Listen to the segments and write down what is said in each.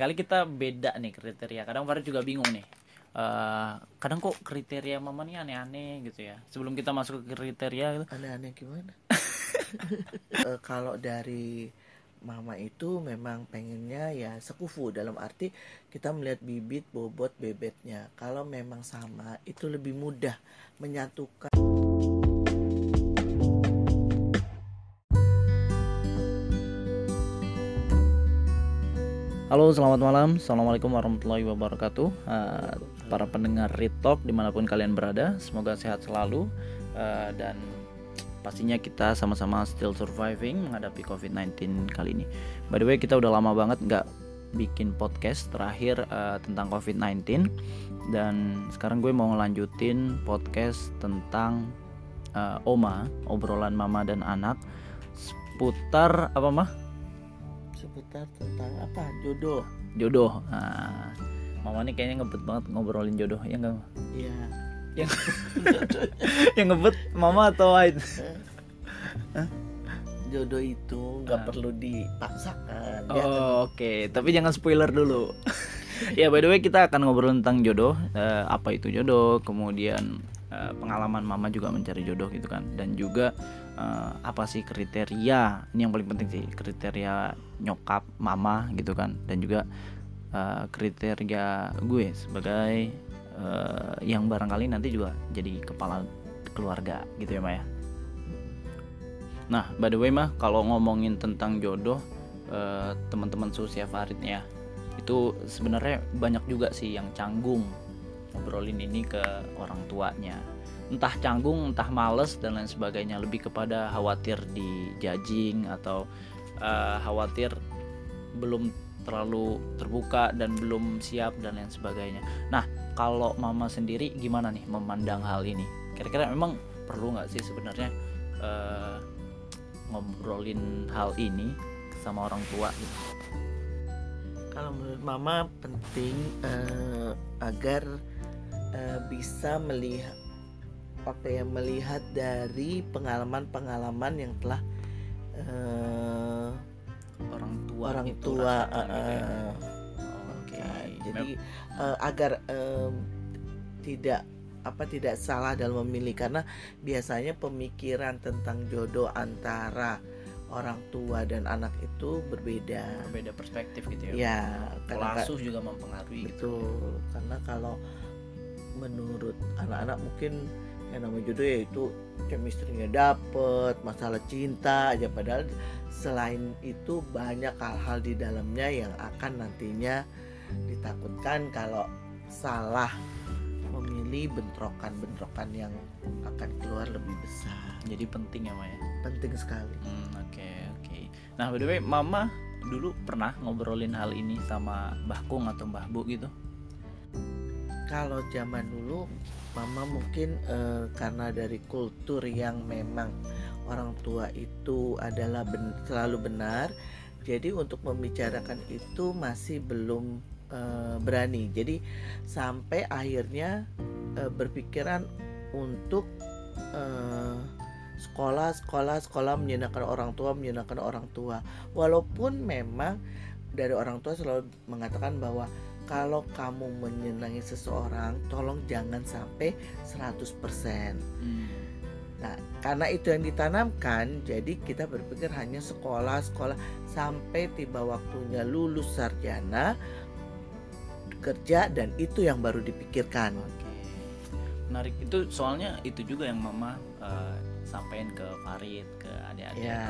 sering kali kita beda nih kriteria. Kadang Farid juga bingung nih. Eh, kadang kok kriteria mama nih aneh-aneh gitu ya. Sebelum kita masuk ke kriteria gitu. Aneh-aneh gimana? Eh, kalau dari mama itu memang pengennya ya sekufu. Dalam arti kita melihat bibit bobot bebetnya. Kalau memang sama itu lebih mudah menyatukan Halo selamat malam. Assalamualaikum warahmatullahi wabarakatuh. Eh, Para pendengar Talk di mana pun kalian berada Semoga sehat selalu. Eh, Dan pastinya kita sama-sama still surviving menghadapi COVID-19 kali ini. By the way kita udah lama banget nggak bikin podcast terakhir eh, tentang COVID-19 Dan sekarang gue mau ngelanjutin podcast tentang eh, Oma Obrolan mama dan anak Seputar apa mah? Seputar tentang apa? Jodoh. Jodoh. Nah, mama nih kayaknya ngebet banget ngobrolin jodoh ya enggak ya yang yang ngebet mama atau Wahid jodoh itu nggak Ah. perlu dipaksakan oh ya oke. Tapi jangan spoiler dulu. Ya by the way kita akan ngobrol tentang jodoh. Eh, apa itu jodoh? Kemudian eh, pengalaman mama juga mencari jodoh gitu kan. Dan juga eh, apa sih kriteria ini yang paling penting sih kriteria nyokap mama gitu kan. Dan juga eh, kriteria gue sebagai eh, yang barangkali nanti juga jadi kepala keluarga gitu ya Maya. Nah, by the way mah kalau ngomongin tentang jodoh eh, teman-teman seusia Farid ya itu sebenarnya banyak juga sih yang canggung ngobrolin ini ke orang tuanya. Entah canggung entah males dan lain sebagainya. Lebih kepada khawatir di judging atau eh, khawatir belum terlalu terbuka dan belum siap dan lain sebagainya. Nah kalau mama sendiri gimana nih memandang hal ini? Kira-kira memang perlu nggak sih sebenarnya eh, ngobrolin hal ini sama orang tua gitu? Kalau menurut mama penting eh, agar eh, bisa melihat apa ya melihat dari pengalaman-pengalaman yang telah eh, orang tua orang itu tua rasakan gitu ya. eh, Oke. Nah, jadi eh, agar em, tidak apa tidak salah dalam memilih karena biasanya pemikiran tentang jodoh antara orang tua dan anak itu berbeda. berbeda perspektif gitu ya. Ya, karena juga mempengaruhi gitu. betul. Karena kalau menurut anak-anak mungkin yang namanya jodoh yaitu chemistry-nya dapet, masalah cinta aja padahal selain itu banyak hal-hal di dalamnya yang akan nantinya ditakutkan kalau salah memilih bentrokan-bentrokan yang akan keluar lebih besar. Jadi penting ya Maya. Penting sekali. Hmm, Oke oke. Nah by the way, Mama dulu pernah ngobrolin hal ini sama Mbah Kung atau Mbah Bu gitu? Kalau zaman dulu mama mungkin eh, karena dari kultur yang memang orang tua itu adalah ben- selalu benar. Jadi untuk membicarakan itu masih belum eh, berani. Jadi sampai akhirnya eh, berpikiran untuk eh, sekolah sekolah sekolah menyenangkan orang tua menyenangkan orang tua. Walaupun memang dari orang tua selalu mengatakan bahwa kalau kamu menyenangi seseorang, tolong jangan sampai 100%. Hmm. Nah, karena itu yang ditanamkan, jadi kita berpikir hanya sekolah, sekolah sampai tiba waktunya lulus sarjana, kerja dan itu yang baru dipikirkan. Oke. Menarik itu soalnya itu juga yang Mama eh, sampaikan ke Farid, ke adik-adik. Ya,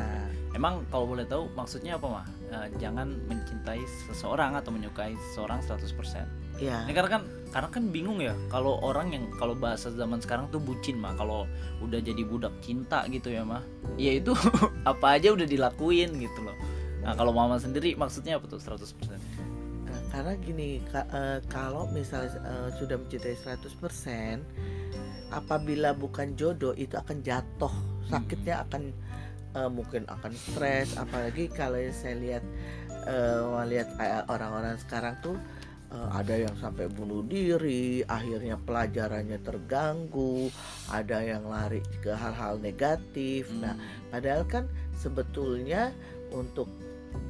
Emang kalau boleh tahu maksudnya apa mah? Eh, jangan mencintai seseorang atau menyukai seseorang 100%. ya. Ini karena kan karena kan bingung ya kalau orang yang kalau bahasa zaman sekarang tuh bucin mah kalau udah jadi budak cinta gitu ya mah. Ya itu apa aja udah dilakuin gitu loh. Nah, kalau mama sendiri maksudnya apa tuh 100%? Nah, karena gini, ka- eh, kalau misalnya eh, sudah mencintai 100%, apabila bukan jodoh itu akan jatuh, sakitnya akan eh, mungkin akan stres, apalagi kalau saya lihat eh, lihat eh, orang-orang sekarang tuh eh, ada yang sampai bunuh diri, akhirnya pelajarannya terganggu, ada yang lari ke hal-hal negatif. Nah, Hmm. Padahal kan sebetulnya untuk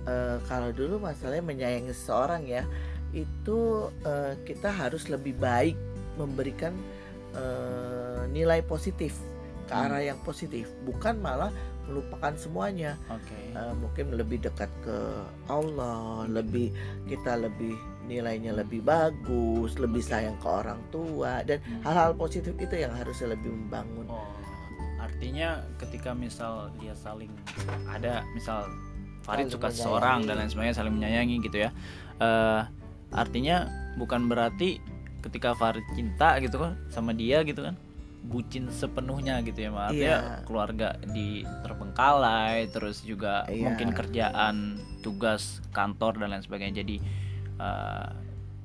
eh, kalau dulu masalahnya menyayangi seseorang ya itu eh, kita harus lebih baik memberikan eh, nilai positif ke Hmm. arah yang positif bukan malah melupakan semuanya oke Eh, mungkin lebih dekat ke Allah lebih kita lebih nilainya lebih bagus lebih Oke. sayang ke orang tua dan Hmm. hal-hal positif itu yang harusnya lebih membangun Oh, artinya ketika misal dia saling ada misal Farid Saling suka menyayangi. seseorang dan lain sebagainya saling menyayangi gitu ya. Eh, artinya bukan berarti ketika Farid cinta gitu kan sama dia gitu kan bucin sepenuhnya gitu ya Mas. Artinya Iya. keluarga di terbengkalai terus juga Iya. mungkin kerjaan tugas kantor dan lain sebagainya jadi eh,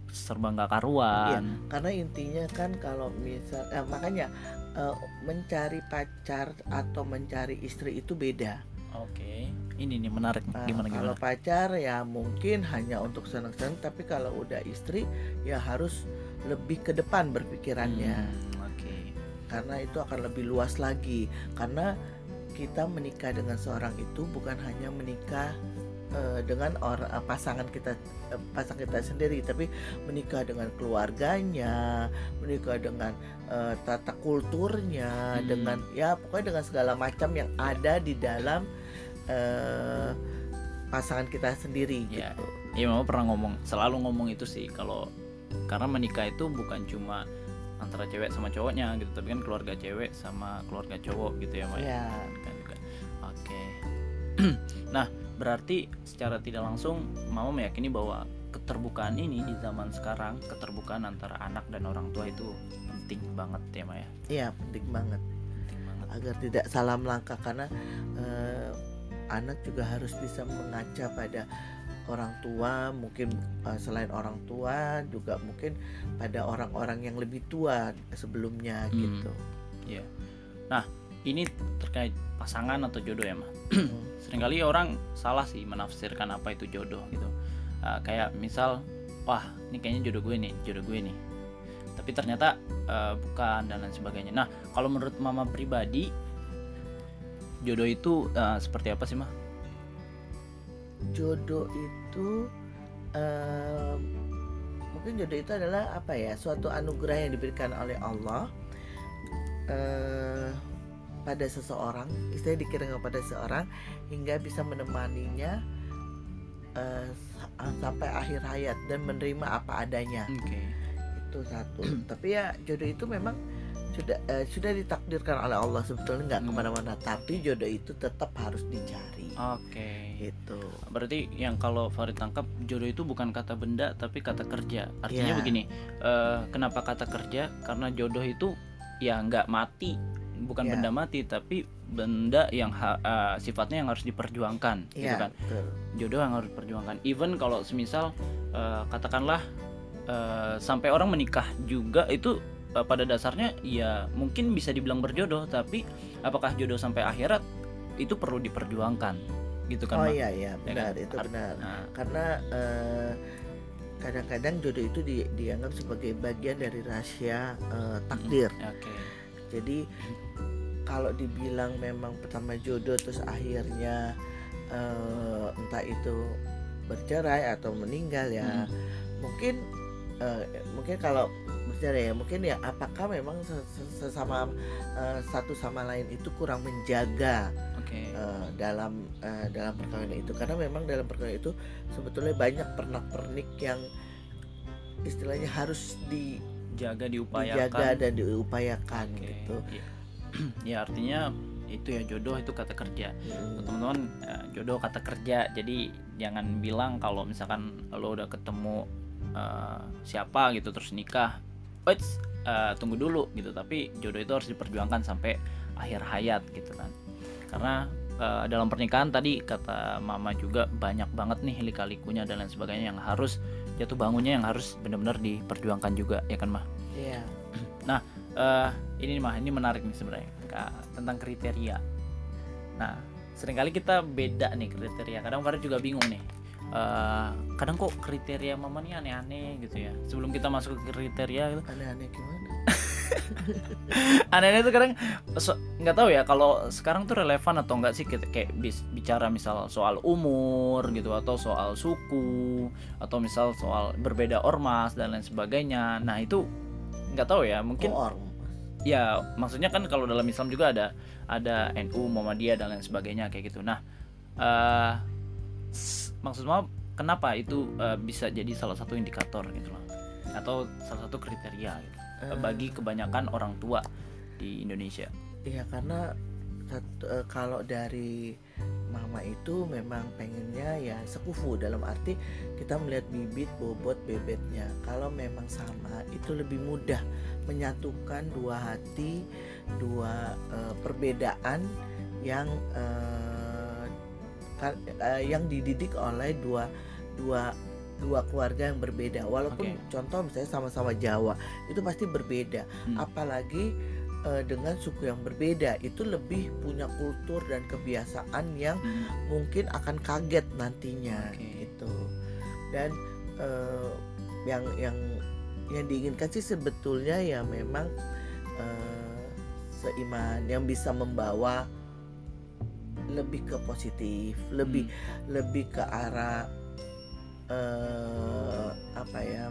serba nggak karuan. karena intinya kan kalau misal eh, makanya eh, mencari pacar atau mencari istri itu beda Oke. Ini nih menarik Nah, gimana kalau gimana. pacar ya mungkin hanya untuk senang-senang tapi kalau udah istri ya harus lebih ke depan berpikirannya Hmm, Oke. karena itu akan lebih luas lagi karena kita menikah dengan seorang itu bukan hanya menikah eh, dengan orang eh, pasangan kita eh, pasangan kita sendiri tapi menikah dengan keluarganya menikah dengan eh, tata kulturnya Hmm. dengan ya pokoknya dengan segala macam yang ada di dalam eh, pasangan kita sendiri Ya. gitu Iya mama pernah ngomong selalu ngomong itu sih kalau karena menikah itu bukan cuma antara cewek sama cowoknya gitu tapi kan keluarga cewek sama keluarga cowok gitu ya Maya ya? Kan juga. Oke. Nah berarti secara tidak langsung mama meyakini bahwa keterbukaan ini di zaman sekarang keterbukaan antara anak dan orang tua itu penting banget ya Maya iya penting banget. Penting banget. Agar tidak salah melangkah karena eh, anak juga harus bisa mengaca pada orang tua mungkin eh, selain orang tua juga mungkin pada orang-orang yang lebih tua sebelumnya Hmm. gitu Iya. Nah, ini terkait pasangan atau jodoh ya, Ma. Hmm. Seringkali orang salah sih menafsirkan apa itu jodoh gitu. Uh, kayak misal, wah, ini kayaknya jodoh gue nih, jodoh gue nih. Tapi ternyata uh, bukan dan lain sebagainya. Nah, kalau menurut Mama pribadi, jodoh itu uh, seperti apa sih, Ma? Jodoh itu em, mungkin jodoh itu adalah apa ya suatu anugerah yang diberikan oleh Allah eh, pada seseorang istilahnya dikirim kepada seseorang hingga bisa menemaninya sa- sampai akhir hayat dan menerima apa adanya Oke. itu satu tapi ya jodoh itu memang sudah eh, sudah ditakdirkan oleh Allah sebetulnya nggak Hmm. ke mana-mana tapi jodoh itu tetap harus dicari Oke. gitu Berarti yang kalau Farid tangkap jodoh itu bukan kata benda tapi kata kerja. Artinya Iya. begini, eh, kenapa kata kerja? Karena jodoh itu ya nggak mati, bukan Iya. benda mati tapi benda yang ha- eh, sifatnya yang harus diperjuangkan, gitu Iya, kan? betul. Jodoh yang harus diperjuangkan. Even kalau semisal eh, katakanlah eh, sampai orang menikah juga itu pada dasarnya ya mungkin bisa dibilang berjodoh, tapi apakah jodoh sampai akhirat itu perlu diperjuangkan, gitu kan? Oh iya iya Ya kan? benar itu Art- benar Nah, karena eh, kadang-kadang jodoh itu di- dianggap sebagai bagian dari rahasia eh, takdir. Oke. Jadi kalau dibilang memang pertama jodoh terus akhirnya eh, entah itu bercerai atau meninggal ya mungkin eh, mungkin kalau ya mungkin ya apakah memang se- se- sesama eh, satu sama lain itu kurang menjaga Oke. eh, dalam eh, dalam perkawinan itu karena memang dalam perkawinan itu sebetulnya banyak pernak-pernik yang istilahnya harus di, Jaga dijaga diupayakan. dan diupayakan Oke. gitu. Iya. ya artinya itu ya jodoh itu kata kerja. Hmm. Teman-teman jodoh kata kerja. Jadi jangan bilang kalau misalkan lo udah ketemu eh, siapa gitu terus nikah, wait tunggu dulu gitu. Tapi jodoh itu harus diperjuangkan sampai akhir hayat gitu kan. Karena eh, dalam pernikahan tadi kata mama juga banyak banget nih lika-likunya dan lain sebagainya yang harus jatuh bangunnya yang harus benar-benar diperjuangkan juga ya kan mah. Iya. Eh, ini mah ini menarik nih sebenarnya tentang kriteria. Nah, sering kali kita beda nih kriteria. Kadang Farid juga bingung nih. Eh, kadang kok kriteria mama nih aneh-aneh gitu ya. Sebelum kita masuk ke kriteria gitu, Aneh-aneh gimana? anehnya tuh kadang so- nggak tahu ya kalau sekarang tuh relevan atau enggak sih kita kayak bicara misal soal umur gitu atau soal suku atau misal soal berbeda ormas dan lain sebagainya nah itu nggak tahu ya mungkin Oh, ormas. ya maksudnya kan kalau dalam Islam juga ada ada NU Muhammadiyah dan lain sebagainya kayak gitu nah eh s- maksud Mama, kenapa itu eh, bisa jadi salah satu indikator gitu loh. Atau salah satu kriteria gitu, Eh, bagi kebanyakan orang tua di Indonesia. Iya karena eh, kalau dari mama itu memang pengennya ya sekufu. Dalam arti kita melihat bibit bobot bebetnya. Kalau memang sama itu lebih mudah menyatukan dua hati dua eh, perbedaan yang eh, yang dididik oleh dua dua dua keluarga yang berbeda walaupun Oke. contoh misalnya sama-sama Jawa itu pasti berbeda Hmm. apalagi eh, dengan suku yang berbeda itu lebih punya kultur dan kebiasaan yang Hmm. mungkin akan kaget nantinya Oke. gitu dan eh, yang yang yang diinginkan sih sebetulnya ya memang eh, seiman yang bisa membawa lebih ke positif lebih lebih ke arah eh apa ya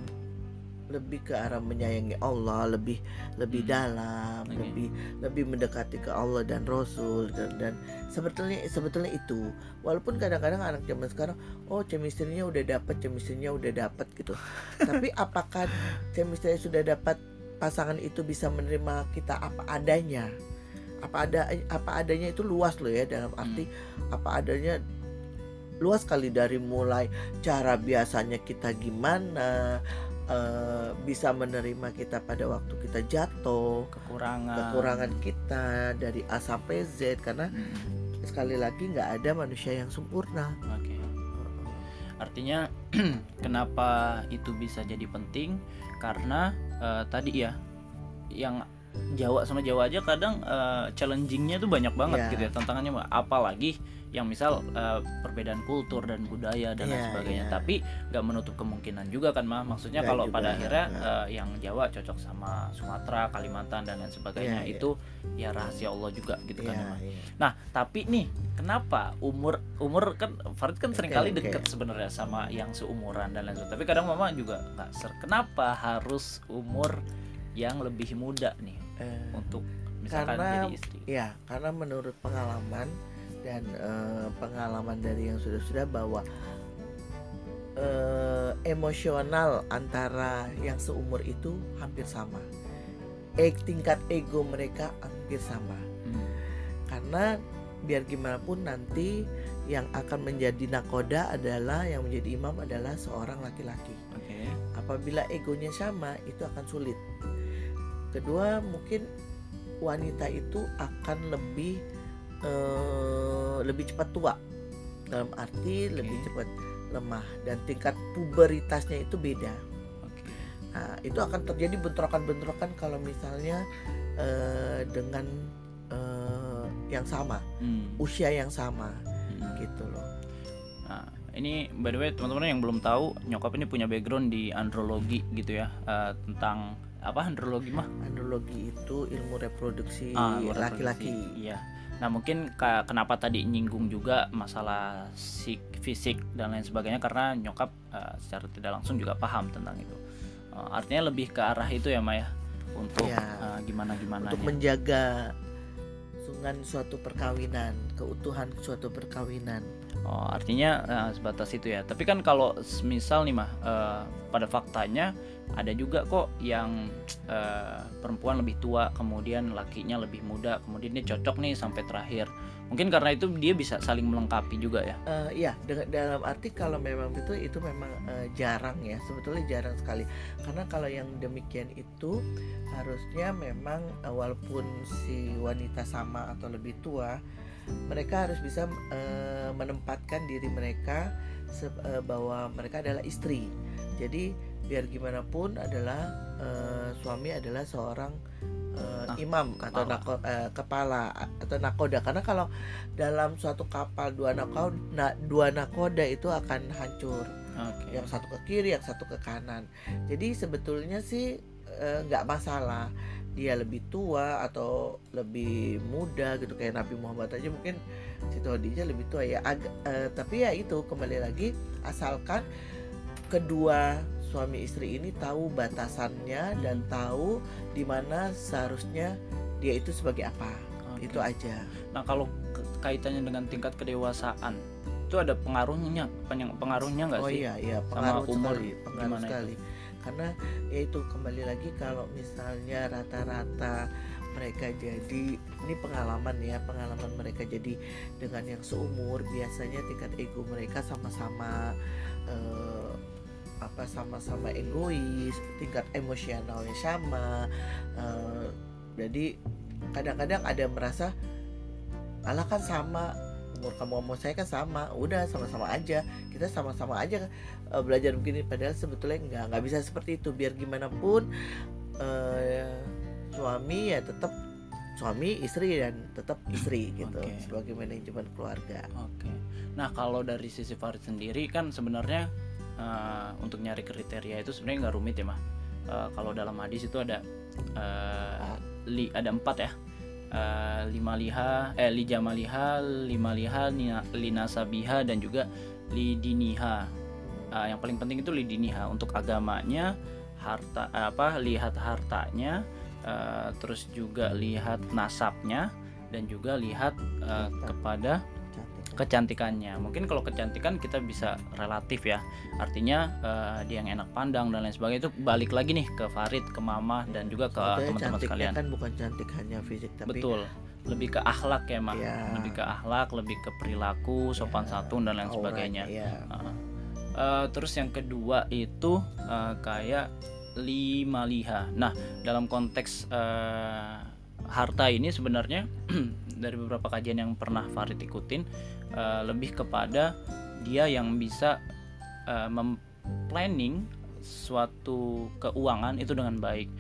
lebih ke arah menyayangi Allah lebih lebih Hmm. dalam Oke. lebih lebih mendekati ke Allah dan Rasul dan, dan sebetulnya sebetulnya itu walaupun kadang-kadang anak zaman sekarang oh chemistry-nya udah dapat chemistry-nya udah dapat gitu tapi apakah chemistry sudah dapat pasangan itu bisa menerima kita apa adanya apa ada apa adanya itu luas loh ya dalam arti apa adanya luas sekali dari mulai cara biasanya kita gimana eh, bisa menerima kita pada waktu kita jatuh kekurangan kekurangan kita dari A sampai Z karena Hmm. sekali lagi nggak ada manusia yang sempurna Oke. Artinya kenapa itu bisa jadi penting? Karena eh, tadi ya yang Jawa sama Jawa aja kadang eh, challengingnya tuh banyak banget Iya. gitu ya tantangannya apalagi yang misal eh, perbedaan kultur dan budaya dan lain Iya, sebagainya iya. tapi nggak menutup kemungkinan juga kan mah maksudnya Nggak kalau juga, pada akhirnya nggak. eh, yang Jawa cocok sama Sumatera Kalimantan dan lain sebagainya Iya, iya. itu ya rahasia Allah juga gitu kan Iya, Mah. Nah, tapi nih, kenapa umur umur kan Farid kan sering Oke, kali oke. deket sebenarnya sama yang seumuran dan lain sebagainya. Tapi kadang mama juga nggak ser. Kenapa harus umur yang lebih muda nih Eh, untuk misalkan Karena- jadi istri? Ya, karena menurut pengalaman dan eh, pengalaman dari yang sudah-sudah bahwa eh, emosional antara yang seumur itu hampir sama. Eh, tingkat ego mereka hampir sama. Hmm, Karena biar gimana pun nanti yang akan menjadi nakoda adalah yang menjadi imam adalah seorang laki-laki. Oke. Apabila egonya sama, itu akan sulit. Kedua, mungkin wanita itu akan lebih eh, lebih cepat tua. Dalam arti Oke. lebih cepat lemah dan tingkat puberitasnya itu beda. Oke. Nah, itu akan terjadi bentrokan-bentrokan kalau misalnya eh, dengan eh, yang sama, Hmm, usia yang sama, hmm. gitu loh. Ini by the way teman-teman yang belum tahu, nyokap ini punya background di andrologi gitu ya eh, tentang apa andrologi mah? Andrologi itu ilmu reproduksi Ah, laki-laki. reproduksi. Iya. Nah mungkin kenapa tadi nyinggung juga masalah sik- fisik dan lain sebagainya karena nyokap eh, secara tidak langsung juga paham tentang itu. Eh, artinya lebih ke arah itu ya Maya untuk Iya. gimana gimana untuk menjaga sungan suatu perkawinan, keutuhan suatu perkawinan. Oh, artinya eh, sebatas itu ya. Tapi kan kalau misal nih mah eh, pada faktanya ada juga kok yang eh, perempuan lebih tua, kemudian lakinya lebih muda, kemudian dia cocok nih sampai terakhir. Mungkin karena itu dia bisa saling melengkapi juga ya. Eh, Iya, dengan dalam arti kalau memang itu itu memang eh, jarang ya, sebetulnya jarang sekali. Karena kalau yang demikian itu harusnya memang eh, walaupun si wanita sama atau lebih tua, mereka harus bisa eh, menempatkan diri mereka se- eh, bahwa mereka adalah istri. Jadi biar gimana pun adalah eh, suami adalah seorang eh, Nah, imam atau kepala. nako- eh, kepala atau nakoda. Karena kalau dalam suatu kapal dua nakoda, dua nakoda itu akan hancur. Oke. Yang satu ke kiri, yang satu ke kanan. Jadi sebetulnya sih nggak masalah. Dia lebih tua atau lebih muda gitu kayak Nabi Muhammad aja mungkin Siti Khadijah lebih tua ya agak eh, tapi ya itu kembali lagi asalkan kedua suami istri ini tahu batasannya dan tahu di mana seharusnya dia itu sebagai apa Oke. itu aja Nah kalau kaitannya dengan tingkat kedewasaan itu ada pengaruhnya pengaruhnya nggak oh sih? iya iya Sama pengaruh umur sekali pengaruh gimana itu? Karena ya itu kembali lagi kalau misalnya rata-rata mereka jadi ini pengalaman ya pengalaman mereka jadi dengan yang seumur biasanya tingkat ego mereka sama-sama eh, apa sama-sama egois tingkat emosionalnya sama eh, jadi kadang-kadang ada merasa alah kan sama umur kamu sama saya kan sama udah sama-sama aja kita sama-sama aja eh, belajar begini padahal sebetulnya nggak nggak bisa seperti itu biar gimana pun eh, suami ya tetap suami istri dan tetap istri gitu Oke. sebagai manajemen keluarga Oke. Nah kalau dari sisi Farid sendiri kan sebenarnya eh, untuk nyari kriteria itu sebenarnya nggak rumit ya mah. Eh, kalau dalam hadis itu ada eh, li, ada empat ya. Eh, lima liha, eh li jamaliha, lima liha, linasabiha dan juga lidiniha. Eh, yang paling penting itu lidiniha untuk agamanya, harta eh, apa lihat hartanya, eh, terus juga lihat nasabnya dan juga lihat eh, kepada kecantikannya. Mungkin kalau kecantikan kita bisa relatif ya. Artinya eh, dia yang enak pandang dan lain sebagainya itu balik lagi nih ke Farid, ke Mama dan juga ke teman-teman cantiknya sekalian. kan bukan cantik hanya fisik tapi Betul. Lebih ke akhlak ya, Mah. Ya. Lebih ke akhlak, lebih ke perilaku, sopan Ya, santun dan lain sebagainya. ya. Heeh. Eh, terus yang kedua itu eh, kayak lima liha. Nah, dalam konteks eh, harta ini sebenarnya dari beberapa kajian yang pernah Farid ikutin eh, lebih kepada dia yang bisa eh, memplanning suatu keuangan itu dengan baik.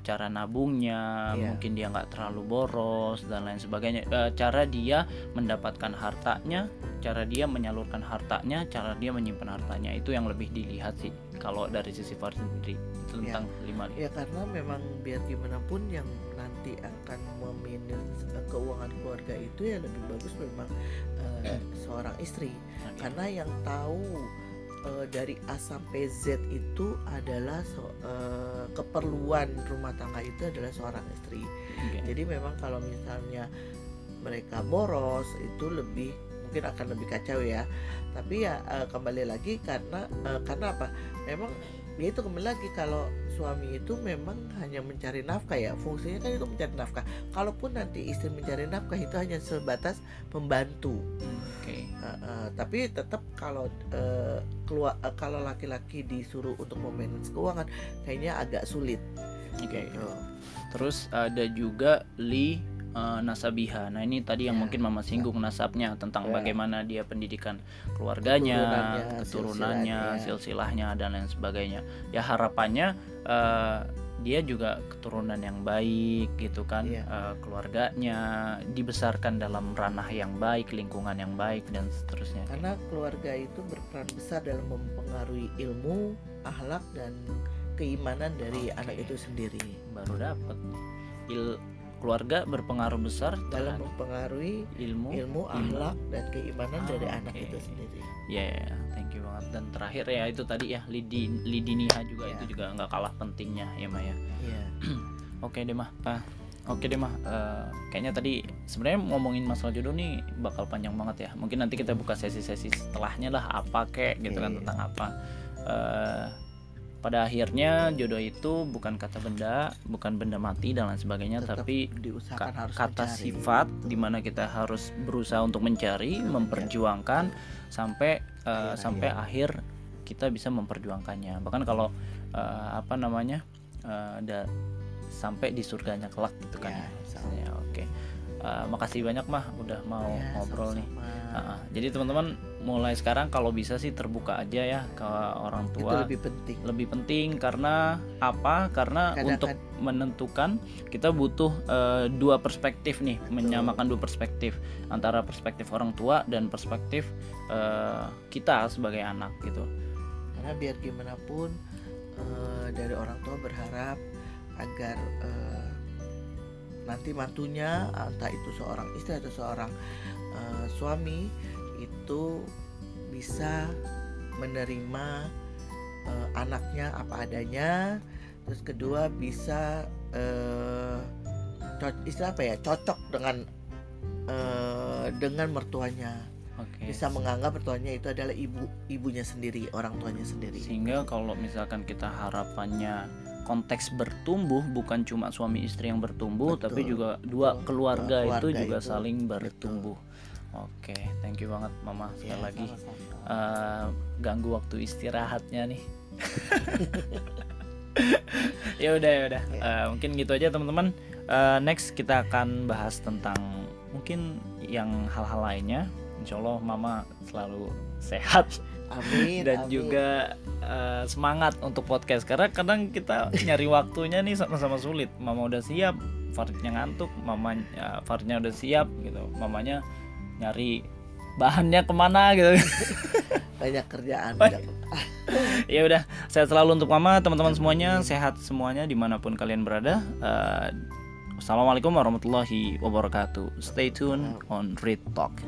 Cara nabungnya Iya. mungkin dia nggak terlalu boros dan lain sebagainya. Eh, cara dia mendapatkan hartanya cara dia menyalurkan hartanya cara dia menyimpan hartanya itu yang lebih dilihat sih kalau dari sisi Farid sendiri itu tentang lima Ya karena memang biar gimana pun yang nanti akan memanage eh, keuangan keluarga itu ya lebih bagus memang eh, seorang istri karena yang tahu eh, dari A sampai Z itu adalah so- eh, keperluan rumah tangga itu adalah seorang istri. Oke. Jadi memang kalau misalnya mereka boros itu lebih mungkin akan lebih kacau ya. Tapi ya eh, kembali lagi karena eh, karena apa? Memang ya itu kembali lagi kalau suami itu memang hanya mencari nafkah ya fungsinya kan itu mencari nafkah. Kalaupun nanti istri mencari nafkah itu hanya sebatas membantu. Oke. Uh, uh, tapi tetap kalau uh, keluar uh, kalau laki-laki disuruh untuk memanage keuangan kayaknya agak sulit. Oke. Gitu. Terus ada juga li eh, nasabiha. Nah ini tadi yang Ya, mungkin mama singgung nasabnya tentang Ya. bagaimana dia pendidikan keluarganya, Keturunannya, keturunannya, silsilahnya. silsilahnya dan lain sebagainya. Ya harapannya eh, dia juga keturunan yang baik gitu kan, Iya. Eh, keluarganya dibesarkan dalam ranah yang baik, lingkungan yang baik dan seterusnya. Karena keluarga itu berperan besar dalam mempengaruhi ilmu, akhlak dan keimanan dari Oke. anak itu sendiri. Baru dapat il keluarga berpengaruh besar Dalam mempengaruhi ilmu ilmu, akhlak dan keimanan Ah, dari anak oke. itu sendiri. Ya, ya, thank you banget. Dan terakhir ya itu tadi ya lidi lidiniha juga Ya. itu juga nggak kalah pentingnya ya Maya. Iya. Oke deh mah. Ah, oke deh mah. Eh, kayaknya tadi sebenarnya ngomongin masalah jodoh nih bakal panjang banget ya. Mungkin nanti kita buka sesi-sesi setelahnya lah apa kek gitu kan Oke. tentang apa. Eh, pada akhirnya jodoh itu bukan kata benda, bukan benda mati dan lain sebagainya, Tetap tapi ka- harus kata mencari. sifat di mana kita harus berusaha untuk mencari, memperjuangkan sampai uh, Akhir sampai akhir kita bisa memperjuangkannya. Bahkan kalau uh, apa namanya uh, ada sampai di surganya kelak gitu kan. Ya, ya. Ya, Oke. Uh, makasih banyak mah udah mau Ya, ngobrol nih. sama-sama. Uh, jadi teman-teman mulai sekarang kalau bisa sih terbuka aja ya ke orang Itu tua lebih penting. lebih penting karena apa? Karena Kadang- untuk menentukan kita butuh eh, dua perspektif nih, menyamakan dua perspektif antara perspektif orang tua dan perspektif eh, kita sebagai anak gitu. karena biar gimana pun eh, dari orang tua berharap agar eh, nanti mantunya entah itu seorang istri atau seorang uh, suami itu bisa menerima uh, anaknya apa adanya. Terus kedua bisa uh, istilah apa ya cocok dengan uh, dengan mertuanya. Okay. bisa menganggap mertuanya itu adalah ibu ibunya sendiri orang tuanya sendiri. Sehingga kalau misalkan kita harapannya konteks bertumbuh bukan cuma suami istri yang bertumbuh Betul. tapi juga dua keluarga, keluarga itu juga itu. saling bertumbuh. Betul. oke thank you banget mama. Sekali ya, lagi Uh, ganggu waktu istirahatnya nih. Ya udah ya udah. Uh, mungkin gitu aja teman-teman. Uh, next kita akan bahas tentang mungkin yang hal-hal lainnya Insya Allah mama selalu sehat Amin. Dan amin. juga uh, semangat untuk podcast karena kadang kita nyari waktunya nih sama-sama sulit. Mama udah siap, Faridnya ngantuk, mama uh, Faridnya udah siap gitu. Mamanya nyari bahannya ke mana gitu. Banyak kerjaan. ya udah, sehat selalu untuk mama, teman-teman semuanya, sehat semuanya di mana pun kalian berada. Uh, Assalamualaikum warahmatullahi wabarakatuh. Stay tune on Read Talk.